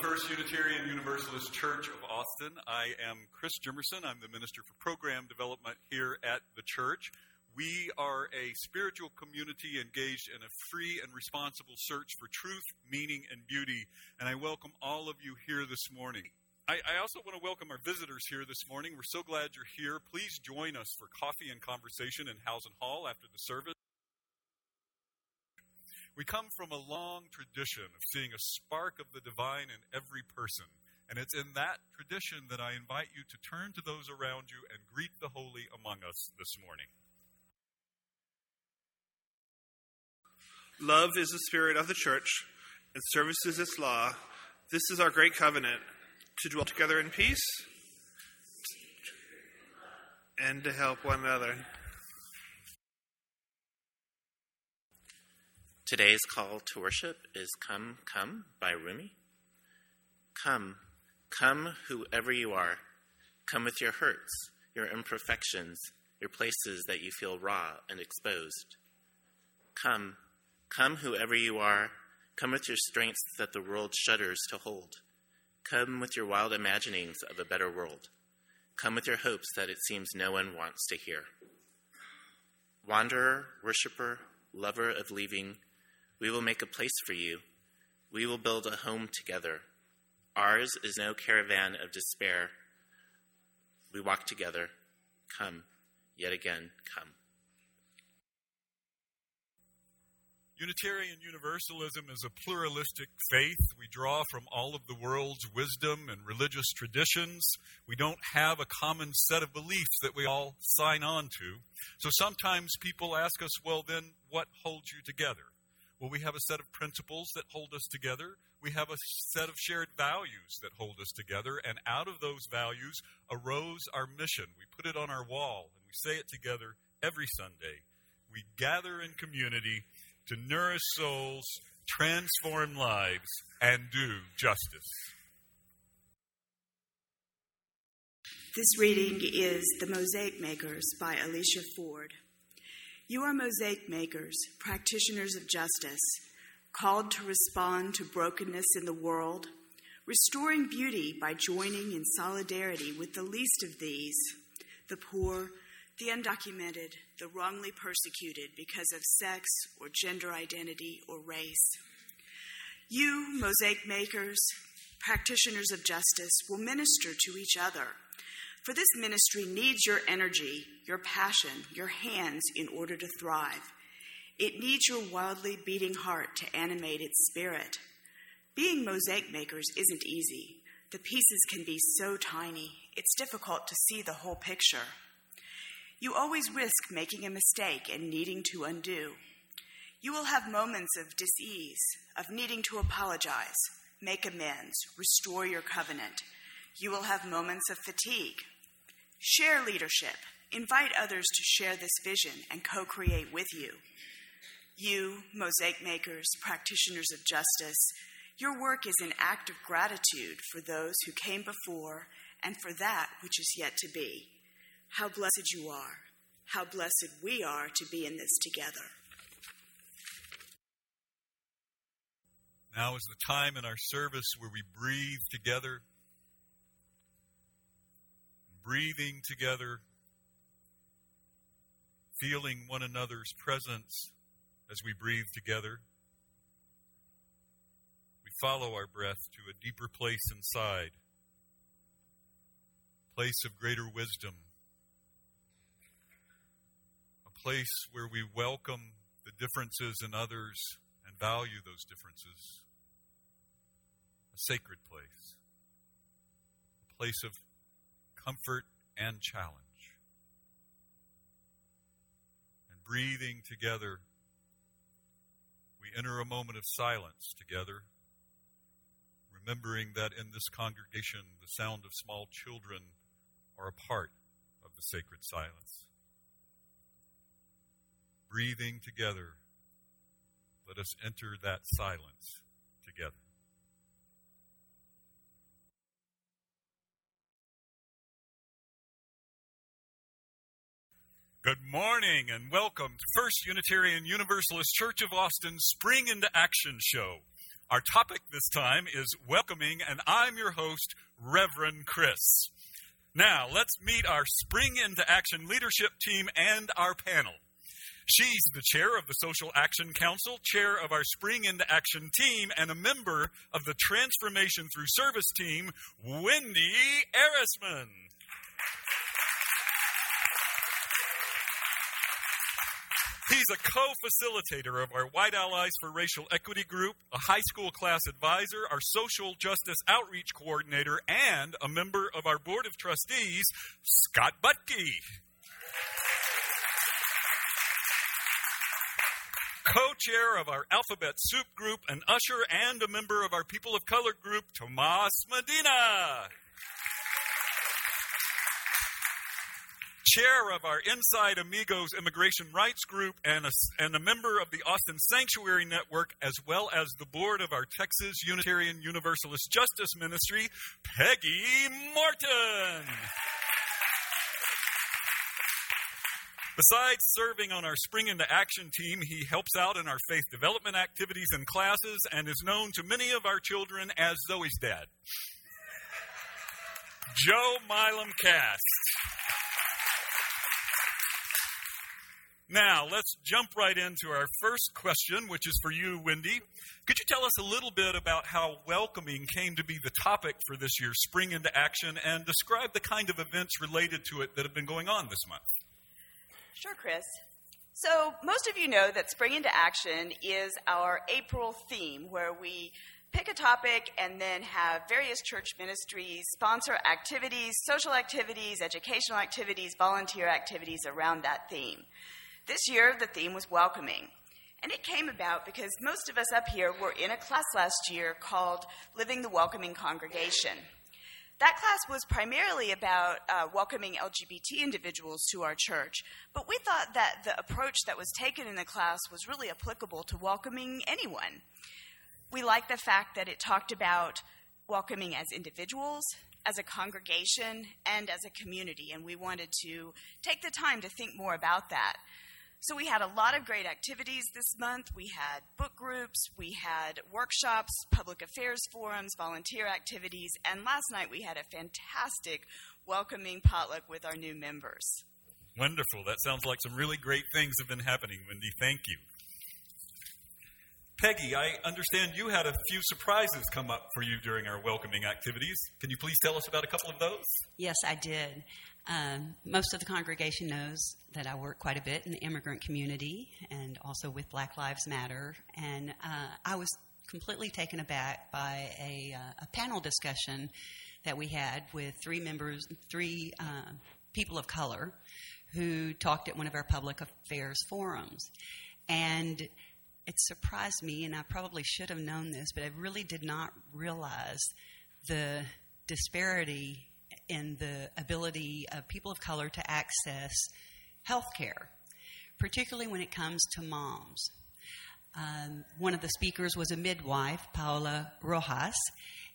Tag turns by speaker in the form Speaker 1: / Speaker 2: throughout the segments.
Speaker 1: First Unitarian Universalist Church of Austin. I am Chris Jimmerson. I'm the Minister for Program Development here at the church. We are a spiritual community engaged in a free and responsible search for truth, meaning, and beauty. And I welcome all of you here this morning. I, I, also want to welcome our visitors here this morning. We're so glad you're here. Please join us for coffee and conversation in Housen Hall after the service. We come from a long tradition of seeing a spark of the divine in every person. And it's in that tradition that I invite you to turn to those around you and greet the holy among us this morning.
Speaker 2: Love is the spirit of the church, and service is its law. This is our great covenant to dwell together in peace and to help one another.
Speaker 3: Today's call to worship is Come, Come by Rumi. Come, come, whoever you are. Come with your hurts, your imperfections, your places that you feel raw and exposed. Come, come, whoever you are. Come with your strengths that the world shudders to hold. Come with your wild imaginings of a better world. Come with your hopes that it seems no one wants to hear. Wanderer, worshiper, lover of leaving, we will make a place for you. We will build a home together. Ours is no caravan of despair. We walk together. Come, yet again, come.
Speaker 1: Unitarian Universalism is a pluralistic faith. We draw from all of the world's wisdom and religious traditions. We don't have a common set of beliefs that we all sign on to. So sometimes people ask us, well, then what holds you together? Well, we have a set of principles that hold us together. We have a set of shared values that hold us together. And out of those values arose our mission. We put it on our wall and we say it together every Sunday. We gather in community to nourish souls, transform lives, and do justice.
Speaker 4: This reading is The Mosaic Makers by Alicia Ford. You are mosaic makers, practitioners of justice, called to respond to brokenness in the world, restoring beauty by joining in solidarity with the least of these, the poor, the undocumented, the wrongly persecuted because of sex or gender identity or race. You, mosaic makers, practitioners of justice, will minister to each other. For this ministry needs your energy, your passion, your hands in order to thrive. It needs your wildly beating heart to animate its spirit. Being mosaic makers isn't easy. The pieces can be so tiny, it's difficult to see the whole picture. You always risk making a mistake and needing to undo. You will have moments of disease, of needing to apologize, make amends, restore your covenant. You will have moments of fatigue. Share leadership. Invite others to share this vision and co create with you. You, mosaic makers, practitioners of justice, your work is an act of gratitude for those who came before and for that which is yet to be. How blessed you are. How blessed we are to be in this together.
Speaker 1: Now is the time in our service where we breathe together. Breathing together, feeling one another's presence as we breathe together. We follow our breath to a deeper place inside, place of greater wisdom a place where we welcome the differences in others and value those differences. A sacred place, a place of comfort and challenge. And breathing together, we enter a moment of silence together, remembering that in this congregation, the sound of small children are a part of the sacred silence breathing together, let us enter that silence together. Good morning and welcome to First Unitarian Universalist Church of Austin Spring into Action Show. Our topic this time is welcoming, and I'm your host, Reverend Chris. Now, let's meet our Spring into Action leadership team and our panel. She's the chair of the Social Action Council, chair of our Spring into Action team, and a member of the Transformation Through Service team, Wendy Erisman. He's a co facilitator of our White Allies for Racial Equity group, a high school class advisor, our social justice outreach coordinator, and a member of our board of trustees, Scott Butki. co chair of our Alphabet Soup group, an usher, and a member of our People of Color group, Tomas Medina. Chair of our Inside Amigos Immigration Rights Group and a, and a member of the Austin Sanctuary Network, as well as the board of our Texas Unitarian Universalist Justice Ministry, Peggy Morton. Besides serving on our Spring into Action team, he helps out in our faith development activities and classes and is known to many of our children as Zoe's dad. Joe Milam Kast. Now, let's jump right into our first question, which is for you, Wendy. Could you tell us a little bit about how welcoming came to be the topic for this year's Spring into Action and describe the kind of events related to it that have been going on this month?
Speaker 4: Sure, Chris. So, most of you know that Spring into Action is our April theme where we pick a topic and then have various church ministries sponsor activities, social activities, educational activities, volunteer activities around that theme. This year, the theme was welcoming. And it came about because most of us up here were in a class last year called Living the Welcoming Congregation. That class was primarily about uh, welcoming LGBT individuals to our church, but we thought that the approach that was taken in the class was really applicable to welcoming anyone. We liked the fact that it talked about welcoming as individuals, as a congregation, and as a community, and we wanted to take the time to think more about that. So we had a lot of great activities this month. We had book groups, we had workshops, public affairs forums, volunteer activities, and last night we had a fantastic welcoming potluck with our new members.
Speaker 1: Wonderful. That sounds like some really great things have been happening, Wendy. Thank you. Peggy, I understand you had a few surprises come up for you during our welcoming activities. Can you please tell us about a couple of those?
Speaker 5: Yes, I did. Um, most of the congregation knows that I work quite a bit in the immigrant community and also with Black Lives Matter. And uh, I was completely taken aback by a, uh, a, panel discussion that we had with three members, three uh, people of color who talked at one of our public affairs forums. And it surprised me, and I probably should have known this, but I really did not realize the disparity in the ability of people of color to access health care, particularly when it comes to moms. Um, one of the speakers was a midwife, Paola Rojas,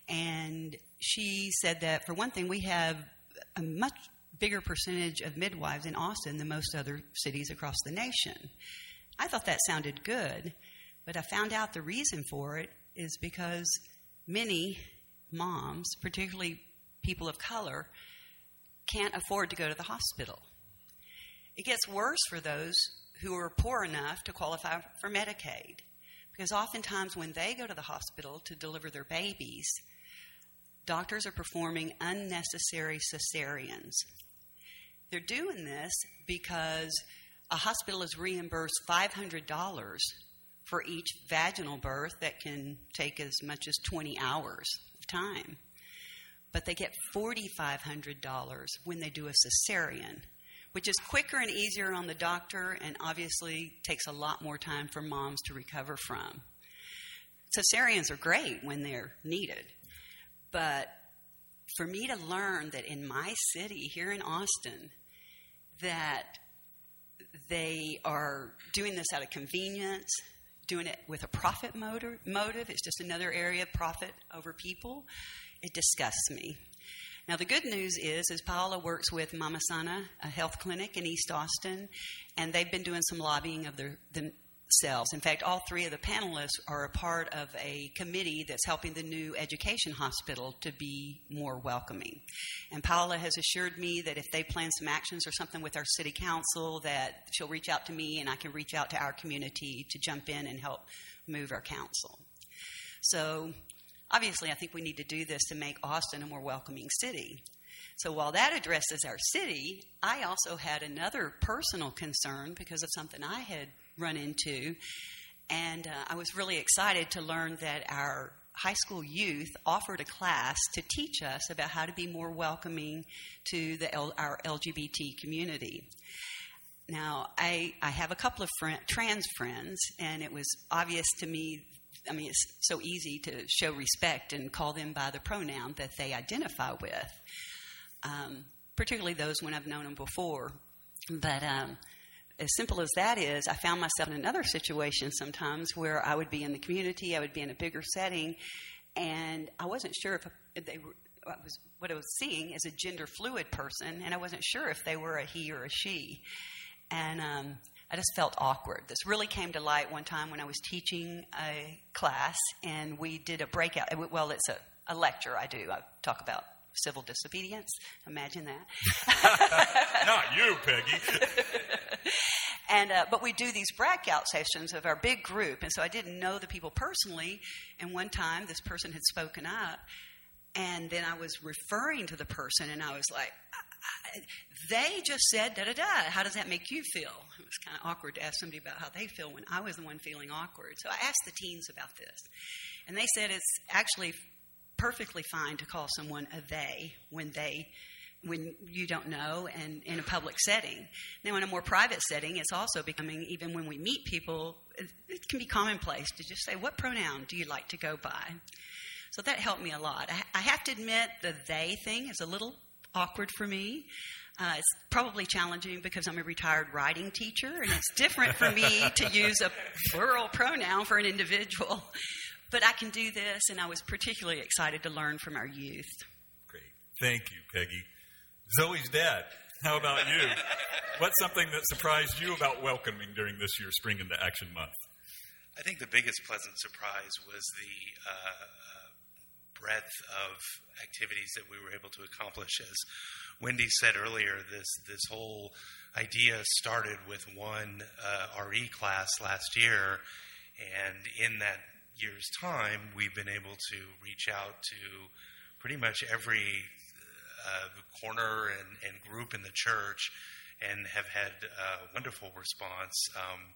Speaker 5: and she said that for one thing, we have a much bigger percentage of midwives in Austin than most other cities across the nation. I thought that sounded good, but I found out the reason for it is because many moms, particularly people of color can't afford to go to the hospital. It gets worse for those who are poor enough to qualify for Medicaid. Because oftentimes, when they go to the hospital to deliver their babies, doctors are performing unnecessary cesareans. They're doing this because a hospital is reimbursed $500 for each vaginal birth that can take as much as 20 hours of time but they get $4,500 when they do a cesarean, which is quicker and easier on the doctor and obviously takes a lot more time for moms to recover from. Cesareans are great when they're needed, but for me to learn that in my city here in Austin, that they are doing this out of convenience, doing it with a profit motive. It's just another area of profit over people it disgusts me. Now, the good news is, is Paola works with Mama Sana, a health clinic in East Austin, and they've been doing some lobbying of the, the themselves. In fact, all three of the panelists are a part of a committee that's helping the new education hospital to be more welcoming. And Paola has assured me that if they plan some actions or something with our city council, that she'll reach out to me and I can reach out to our community to jump in and help move our council. So, obviously, I think we need to do this to make Austin a more welcoming city. So while that addresses our city, I also had another personal concern because of something I had run into. And uh, I was really excited to learn that our high school youth offered a class to teach us about how to be more welcoming to the L- our LGBT community. Now, I, I have a couple of friend, trans friends, and it was obvious to me. I mean, it's so easy to show respect and call them by the pronoun that they identify with um, particularly those when I've known them before. But um, as simple as that is, I found myself in another situation sometimes where I would be in the community, I would be in a bigger setting, and I wasn't sure if they were. I was, what I was seeing as a gender fluid person, and I wasn't sure if they were a he or a she. And um, I just felt awkward. This really came to light one time when I was teaching a class, and we did a breakout. Well, it's a, a lecture I do. I talk about civil disobedience. Imagine
Speaker 1: that. Not you, Peggy.
Speaker 5: and uh, but we do these breakout sessions of our big group, and so I didn't know the people personally. And one time, this person had spoken up, and then I was referring to the person, and I was like. They just said da da da. How does that make you feel? It was kind of awkward to ask somebody about how they feel when I was the one feeling awkward. So I asked the teens about this. And they said it's actually perfectly fine to call someone a they when they when you don't know and in a public setting. Now, in a more private setting, it's also becoming, even when we meet people, it can be commonplace to just say, What pronoun do you like to go by? So that helped me a lot. I have to admit, the they thing is a little awkward for me. Uh, it's probably challenging because I'm a retired writing teacher, and it's different for me to use a plural pronoun for an individual. But I can do this, and I was particularly excited to learn from our youth.
Speaker 1: Great. Thank you, Peggy. Zoe's dad, how about you? What's something that surprised you about welcoming during this year's Spring into Action Month?
Speaker 6: I think the biggest pleasant surprise was the uh, breadth of activities that we were able to accomplish. As Wendy said earlier, this this whole idea started with one uh, RE class last year, and in that year's time, we've been able to reach out to pretty much every uh, corner and, and, group in the church and have had a wonderful response. Um,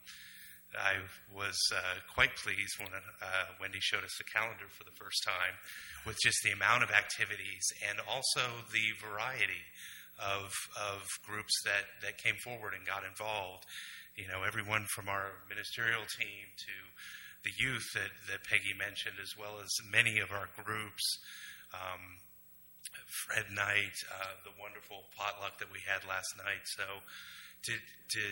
Speaker 6: I was uh, quite pleased when uh, Wendy showed us the calendar for the first time with just the amount of activities and also the variety of, of groups that, that came forward and got involved. You know, everyone from our ministerial team to the youth that, that Peggy mentioned, as well as many of our groups. Um, Fred Knight, uh, the wonderful potluck that we had last night. So to, to,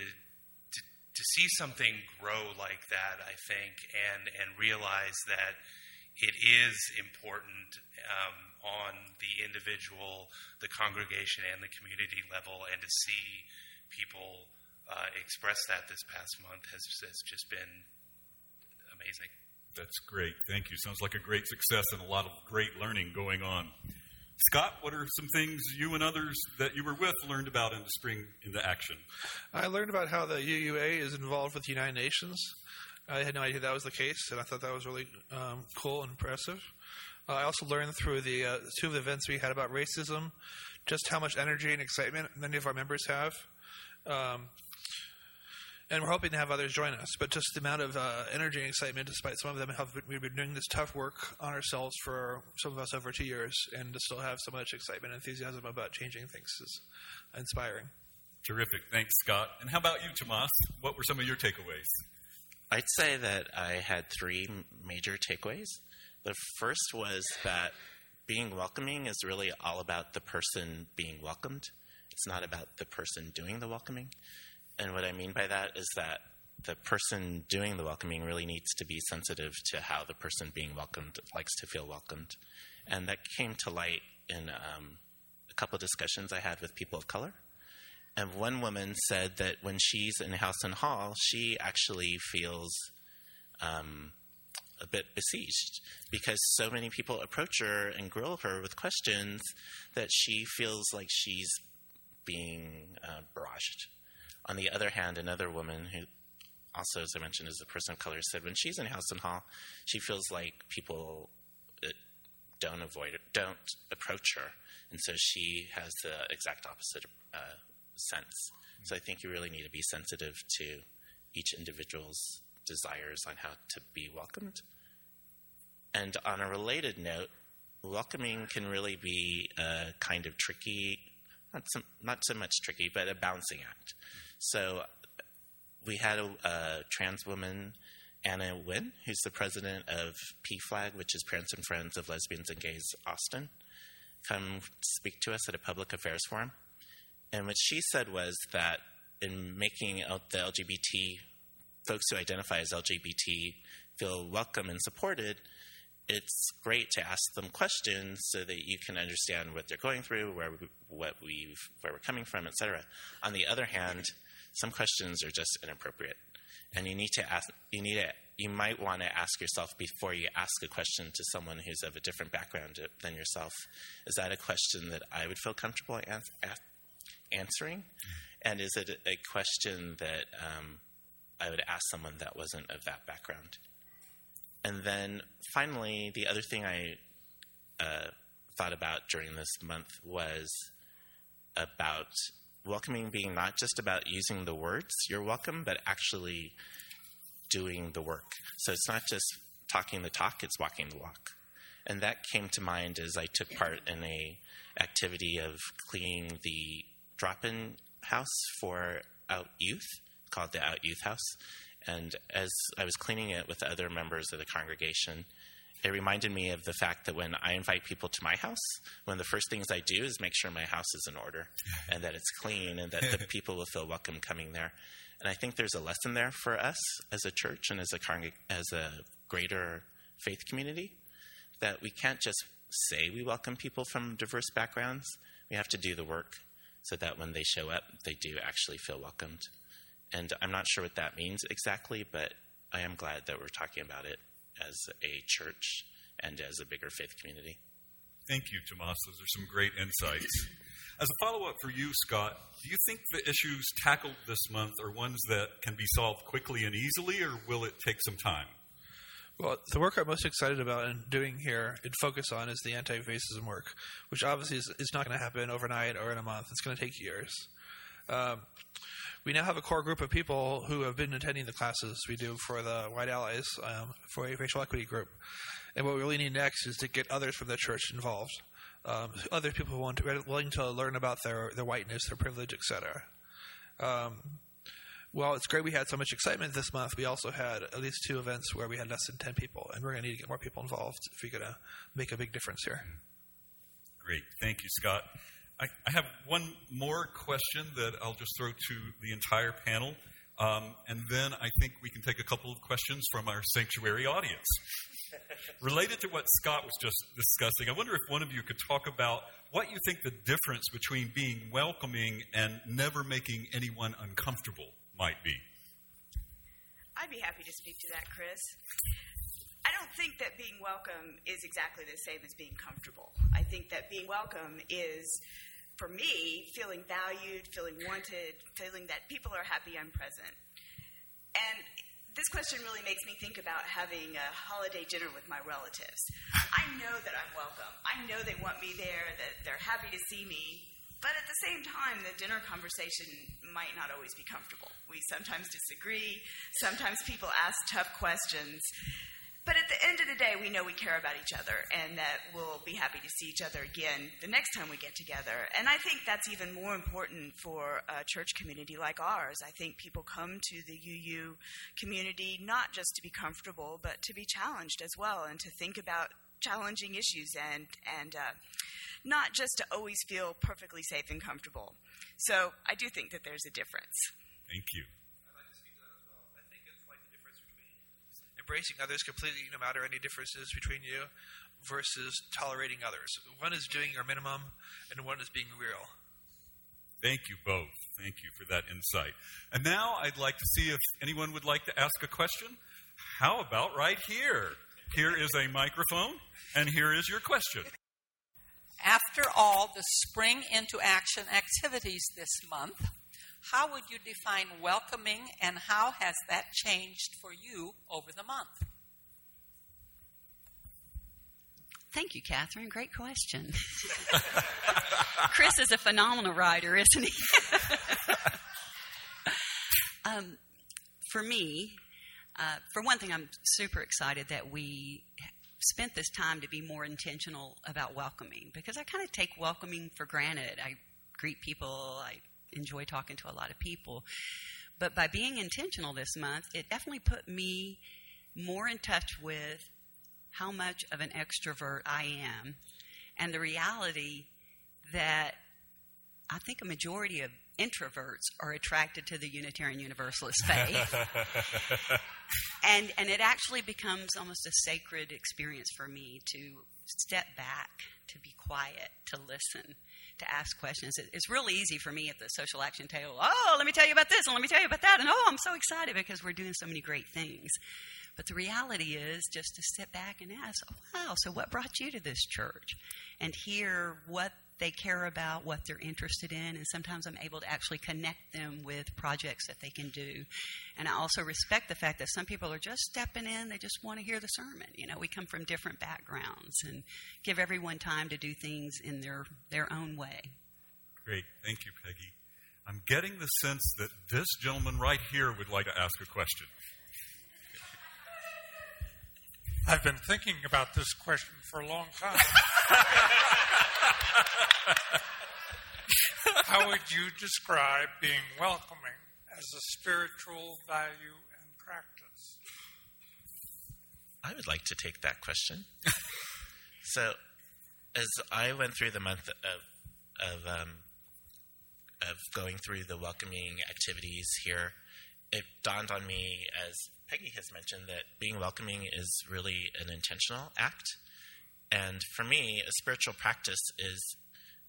Speaker 6: to, to see something grow like that, I think, and, and realize that it is important um, on the individual, the congregation, and the community level, and to see people uh, express that this past month has, has just been amazing.
Speaker 1: That's great. Thank you. Sounds like a great success and a lot of great learning going on. Scott, what are some things you and others that you were with learned about in the spring into action?
Speaker 2: I learned about how the UUA is involved with the United Nations. I had no idea that was the case, and I thought that was really um, cool and impressive. Uh, I also learned through the uh, two of the events we had about racism just how much energy and excitement many of our members have. Um, and we're hoping to have others join us. But just the amount of uh, energy and excitement, despite some of them have we've been doing this tough work on ourselves for some of us over two years, and to still have so much excitement and enthusiasm about changing things is inspiring.
Speaker 1: Terrific, thanks, Scott. And how about you, Tomas? What were some of your takeaways?
Speaker 3: I'd say that I had three major takeaways. The first was that being welcoming is really all about the person being welcomed. It's not about the person doing the welcoming. And what I mean by that is that the person doing the welcoming really needs to be sensitive to how the person being welcomed likes to feel welcomed. And that came to light in um, a couple discussions I had with people of color. and one woman said that when she's in House and Hall, she actually feels um, a bit besieged because so many people approach her and grill her with questions that she feels like she's being uh, barraged. On the other hand, another woman who also, as I mentioned, is a person of color, said when she's in House and Hall, she feels like people uh, don't avoid don't approach her, and so she has the exact opposite uh, sense. So I think you really need to be sensitive to each individual's desires on how to be welcomed. And on a related note, welcoming can really be a kind of tricky, not so, not so much tricky, but a balancing act. So we had a, a trans woman, Anna Wynn, who's the president of PFLAG, which is Parents and Friends of Lesbians and Gays Austin, come speak to us at a public affairs forum. And what she said was that in making the LGBT folks who identify as LGBT feel welcome and supported, it's great to ask them questions so that you can understand what they're going through, where we, what we've, where we're coming from, etc. On the other hand, some questions are just inappropriate, and you need to ask. You need to. You might want to ask yourself before you ask a question to someone who's of a different background than yourself. Is that a question that I would feel comfortable answering? And is it a question that um, I would ask someone that wasn't of that background? And then finally, the other thing I uh, thought about during this month was about welcoming being not just about using the words, you're welcome, but actually doing the work. So it's not just talking the talk, it's walking the walk. And that came to mind as I took part in a activity of cleaning the drop-in house for Out Youth, called the Out Youth House. And as I was cleaning it with other members of the congregation, it reminded me of the fact that when I invite people to my house, one of the first things I do is make sure my house is in order and that it's clean and that the people will feel welcome coming there. And I think there's a lesson there for us as a church and as a congreg- as a greater faith community that we can't just say we welcome people from diverse backgrounds. We have to do the work so that when they show up, they do actually feel welcomed. And I'm not sure what that means exactly, but I am glad that we're talking about it as a church and as a bigger faith community.
Speaker 1: Thank you, Tomas. Those are some great insights. As a follow up for you, Scott, do you think the issues tackled this month are ones that can be solved quickly and easily, or will it take some time?
Speaker 2: Well, the work I'm most excited about and doing here and focus on is the anti racism work, which obviously is, is not going to happen overnight or in a month. It's going to take years. Um, we now have a core group of people who have been attending the classes we do for the White Allies um, for a racial equity group. And what we really need next is to get others from the church involved, um, other people who want to, willing to learn about their, their whiteness, their privilege, etc. Um, well, it's great we had so much excitement this month. We also had at least two events where we had less than 10 people, and we're going to need to get more people involved if we're going to make a big difference here.
Speaker 1: Great. Thank you, Scott. I, I, have one more question that I'll just throw to the entire panel. Um, and then I think we can take a couple of questions from our sanctuary audience. Related to what Scott was just discussing, I wonder if one of you could talk about what you think the difference between being welcoming and never making anyone uncomfortable might be.
Speaker 4: I'd be happy to speak to that, Chris. I don't think that being welcome is exactly the same as being comfortable. I think that being welcome is for me, feeling valued, feeling wanted, feeling that people are happy I'm present. And this question really makes me think about having a holiday dinner with my relatives. I know that I'm welcome. I know they want me there, that they're happy to see me. But at the same time, the dinner conversation might not always be comfortable. We sometimes disagree. Sometimes people ask tough questions. But at the end of the day, we know we care about each other and that we'll be happy to see each other again the next time we get together. And I think that's even more important for a church community like ours. I think people come to the UU community not just to be comfortable, but to be challenged as well and to think about challenging issues and, and uh, not just to always feel perfectly safe and comfortable. So I do think that there's a difference.
Speaker 1: Thank you.
Speaker 2: Embracing others completely, no matter any differences between you, versus tolerating others. One is doing your minimum, and one is being real.
Speaker 1: Thank you both. Thank you for that insight. And now I'd like to see if anyone would like to ask a question. How about right here? Here is a microphone, and here is your question.
Speaker 7: After all the spring into action activities this month, how would you define welcoming and how has that changed for you over the month?
Speaker 5: Thank you, Catherine. Great question. Chris is a phenomenal writer, isn't he? um, for me, uh, for one thing, I'm super excited that we spent this time to be more intentional about welcoming because I kind of take welcoming for granted. I greet people, I enjoy talking to a lot of people. But by being intentional this month, it definitely put me more in touch with how much of an extrovert I am and the reality that I think a majority of introverts are attracted to the Unitarian Universalist faith. and, and it actually becomes almost a sacred experience for me to step back, to be quiet, to listen, to ask questions. It, it's real easy for me at the social action table. Oh, let me tell you about this, and let me tell you about that, and oh, I'm so excited because we're doing so many great things. But the reality is just to sit back and ask, oh, wow, so what brought you to this church? And hear what they care about, what they're interested in, and sometimes I'm able to actually connect them with projects that they can do. And I also respect the fact that some people are just stepping in, they just want to hear the sermon. You know, we come from different backgrounds and give everyone time to do things in their, their own way.
Speaker 1: Great. Thank you, Peggy. I'm getting the sense that this gentleman right here would like to ask a question.
Speaker 8: I've been thinking about this question for a long time. How would you describe being welcoming as a spiritual value and practice?
Speaker 3: I would like to take that question. so, as I went through the month of of, um, of going through the welcoming activities here, it dawned on me as Peggy has mentioned that being welcoming is really an intentional act. And for me, a spiritual practice is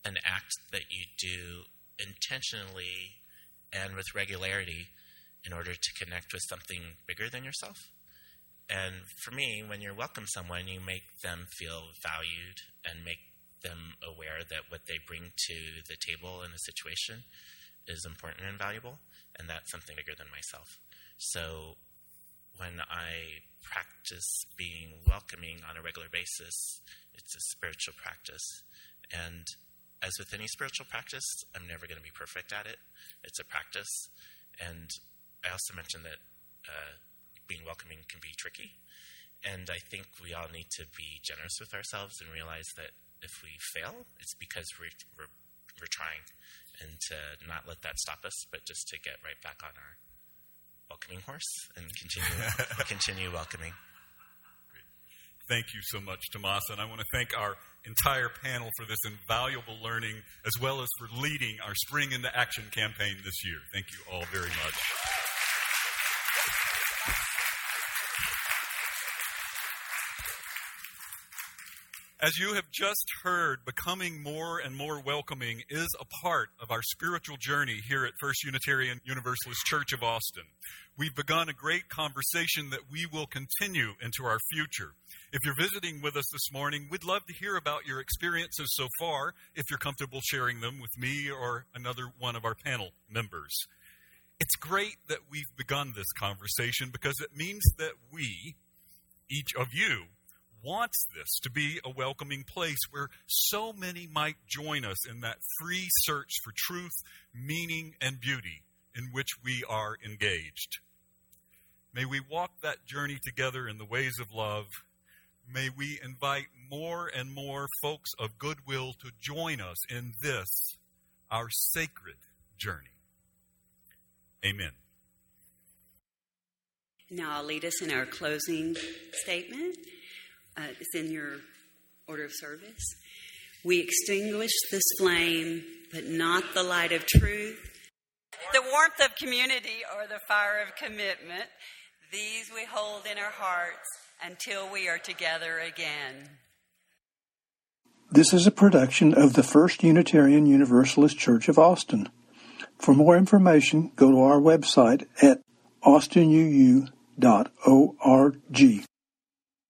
Speaker 3: an act that you do intentionally and with regularity in order to connect with something bigger than yourself. And for me, when you welcome someone, you make them feel valued and make them aware that what they bring to the table in a situation is important and valuable, and that's something bigger than myself. So when I practice being welcoming on a regular basis, it's a spiritual practice. And as with any spiritual practice, I'm never going to be perfect at it. It's a practice. And I also mentioned that uh, being welcoming can be tricky. And I think we all need to be generous with ourselves and realize that if we fail, it's because we're, we're, we're trying. And to not let that stop us, but just to get right back on our welcoming horse and continue continue welcoming.
Speaker 1: Thank you so much, Tomasa, and I want to thank our entire panel for this invaluable learning, as well as for leading our Spring into Action campaign this year. Thank you all very much. As you have just heard, becoming more and more welcoming is a part of our spiritual journey here at First Unitarian Universalist Church of Austin. We've begun a great conversation that we will continue into our future. If you're visiting with us this morning, we'd love to hear about your experiences so far, if you're comfortable sharing them with me or another one of our panel members. It's great that we've begun this conversation because it means that we, each of you, wants this to be a welcoming place where so many might join us in that free search for truth, meaning, and beauty in which we are engaged. May we walk that journey together in the ways of love. May we invite more and more folks of goodwill to join us in this, our sacred journey. Amen.
Speaker 5: Now I'll lead us in our closing statement. Uh, it's in your order of service. We extinguish this flame, but not the light of truth. The warmth of community or the fire of commitment. These we hold in our hearts until we are together again.
Speaker 9: This is a production of the First Unitarian Universalist Church of Austin. For more information, go to our website at austinuu.org.